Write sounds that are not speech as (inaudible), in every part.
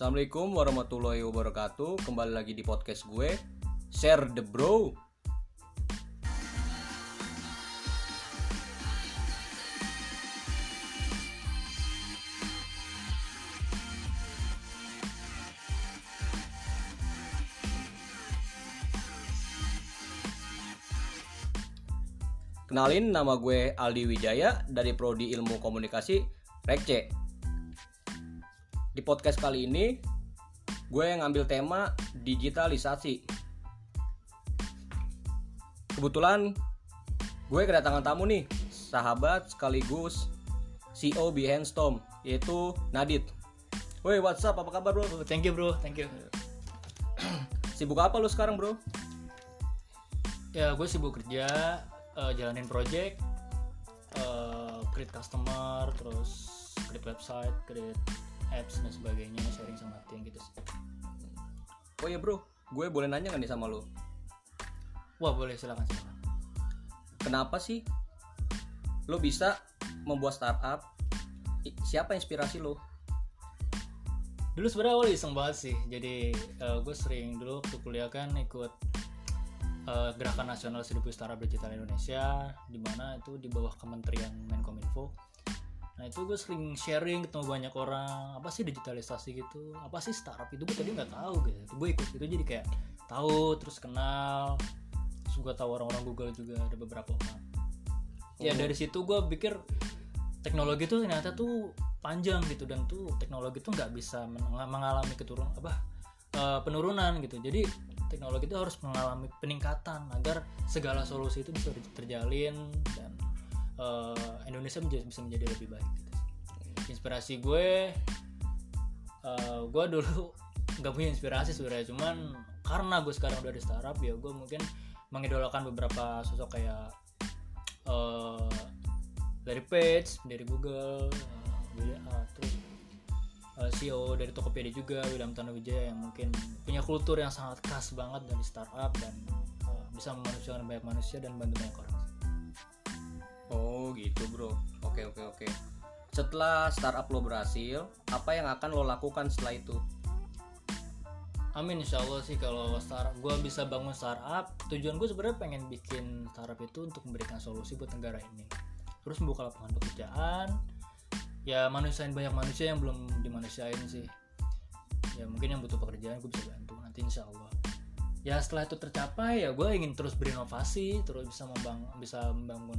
Assalamualaikum warahmatullahi wabarakatuh. Kembali lagi di podcast gue Share the bro. Kenalin nama gue Aldi Wijaya dari Prodi Ilmu Komunikasi Rekce Di podcast kali ini gue yang ngambil tema digitalisasi Kebetulan gue kedatangan tamu nih Sahabat sekaligus CEO Behandstorm yaitu Nadit Woi what's up apa kabar bro? Thank you bro, thank you. (clears throat) Sibuk apa lu sekarang bro? Ya gue sibuk kerja, eh, jalanin project, eh, create customer, terus create website, create apps dan sebagainya, sharing sama tim gitu sih. Oh iya bro, gue boleh nanya gak nih sama lu? Wah boleh silakan silakan. Kenapa sih lo bisa membuat startup? Siapa inspirasi lo? Dulu sebenarnya awal iseng banget sih, jadi eh, gue sering dulu waktu kuliah kan ikut eh, gerakan nasional Seribu Startup Digital Indonesia, di mana itu di bawah Kementerian Menkominfo. Nah itu gue sering sharing ketemu banyak orang apa sih digitalisasi gitu, apa sih startup itu gue tadi nggak tahu gitu. Gue ikut itu jadi kayak tahu terus kenal, terus tahu orang-orang Google juga ada beberapa orang. Ya Oh. dari situ gue pikir teknologi tuh ternyata tuh panjang gitu dan tuh teknologi tuh nggak bisa men- mengalami keturun apa eh, penurunan gitu. Jadi teknologi itu harus mengalami peningkatan agar segala solusi itu bisa terjalin dan eh, Indonesia menjadi, bisa menjadi lebih baik. Gitu. Inspirasi gue, eh, gue dulu (laughs) nggak punya inspirasi sebenarnya, cuman karena gue sekarang udah di startup ya gue mungkin mengidolakan beberapa sosok kayak eh, dari Page, dari Google, eh, terus CEO dari Tokopedia juga William Tanuwijaya yang mungkin punya kultur yang sangat khas banget dari startup dan bisa memanusiakan banyak manusia dan bantu banyak orang. Oh gitu bro. Oke oke oke. Setelah startup lo berhasil, apa yang akan lo lakukan setelah itu? Amin insya Allah sih kalau startup gue bisa bangun startup tujuan gue sebenarnya pengen bikin startup itu untuk memberikan solusi buat negara ini terus membuka lapangan pekerjaan ya manusiain banyak manusia yang belum dimanusiain sih ya mungkin yang butuh pekerjaan gue bisa bantu nanti insya Allah ya setelah itu tercapai ya gue ingin terus berinovasi terus bisa membangun bisa membangun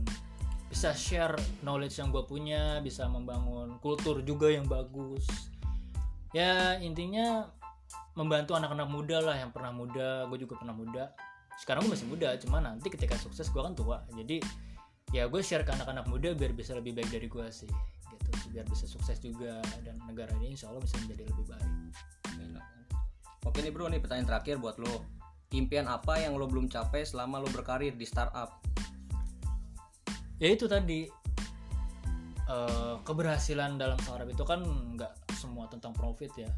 bisa share knowledge yang gue punya bisa membangun kultur juga yang bagus. Ya intinya membantu anak-anak muda lah yang pernah muda gue juga pernah muda. Sekarang gue masih muda cuma nanti ketika sukses gue kan tua. Jadi ya gue share ke anak-anak muda biar bisa lebih baik dari gue sih gitu biar bisa sukses juga dan negara ini insya Allah bisa menjadi lebih baik. Oke nih bro, nih pertanyaan terakhir buat lo. Impian apa yang lo belum capai selama lo berkarir di startup? Ya itu tadi eh, keberhasilan dalam startup itu kan nggak semua tentang profit ya.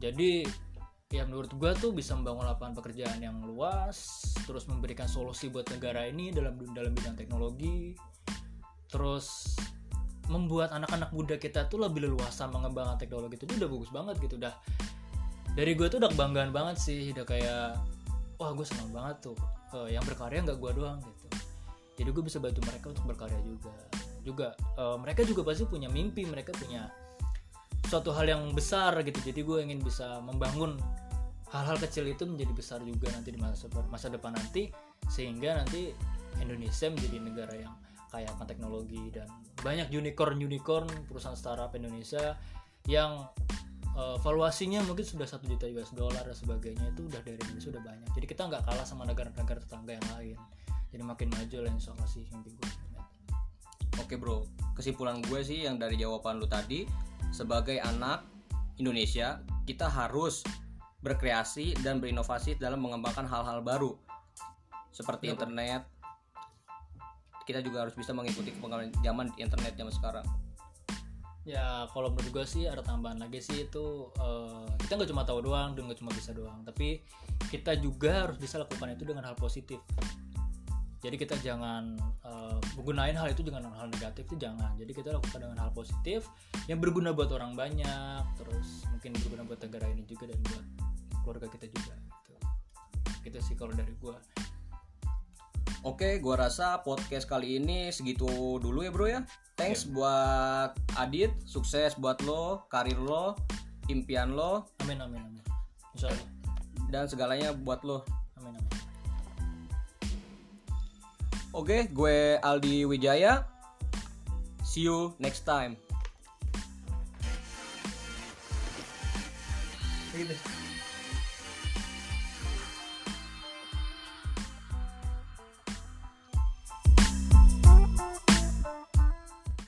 Jadi ya menurut gua tuh bisa membangun lapangan pekerjaan yang luas terus memberikan solusi buat negara ini dalam dalam bidang teknologi terus membuat anak-anak muda kita tuh lebih leluasa mengembangkan teknologi itu udah bagus banget gitu. Udah dari gue tuh udah kebanggaan banget sih udah kayak wah gue senang banget tuh Eh, yang berkarya nggak gue doang gitu jadi gue bisa bantu mereka untuk berkarya juga. Juga eh, mereka juga pasti punya mimpi mereka punya suatu hal yang besar gitu. Jadi gue ingin bisa membangun hal-hal kecil itu menjadi besar juga nanti di masa masa depan nanti sehingga nanti Indonesia menjadi negara yang kaya akan teknologi dan banyak unicorn unicorn perusahaan startup Indonesia yang eh, valuasinya mungkin sudah satu juta US dollar dan sebagainya itu udah dari Indonesia sudah banyak. Jadi kita nggak kalah sama negara-negara tetangga yang lain jadi makin maju lah insya Allah sih mimpi gue Oke bro, kesimpulan gue sih yang dari jawaban lo tadi, sebagai anak Indonesia, kita harus berkreasi dan berinovasi dalam mengembangkan hal-hal baru. Seperti Bro. internet. Kita juga harus bisa mengikuti perkembangan zaman di internet zaman sekarang. ya kalau menurut gue sih ada tambahan lagi sih itu eh, kita nggak cuma tahu doang dan nggak cuma bisa doang tapi kita juga harus bisa lakukan itu dengan hal positif jadi kita jangan uh, menggunakan hal itu dengan hal negatif itu jangan. Jadi kita lakukan dengan hal positif yang berguna buat orang banyak terus mungkin berguna buat negara ini juga dan buat keluarga kita juga gitu. Gitu sih kalau dari gua. Oke, gua rasa podcast kali ini segitu dulu ya bro ya. Thanks buat Adit, sukses buat lo, karir lo, impian lo, amin amin amin. Insya Allah. Dan segalanya buat lo. Oke, gue Aldi Wijaya. See you next time. gitu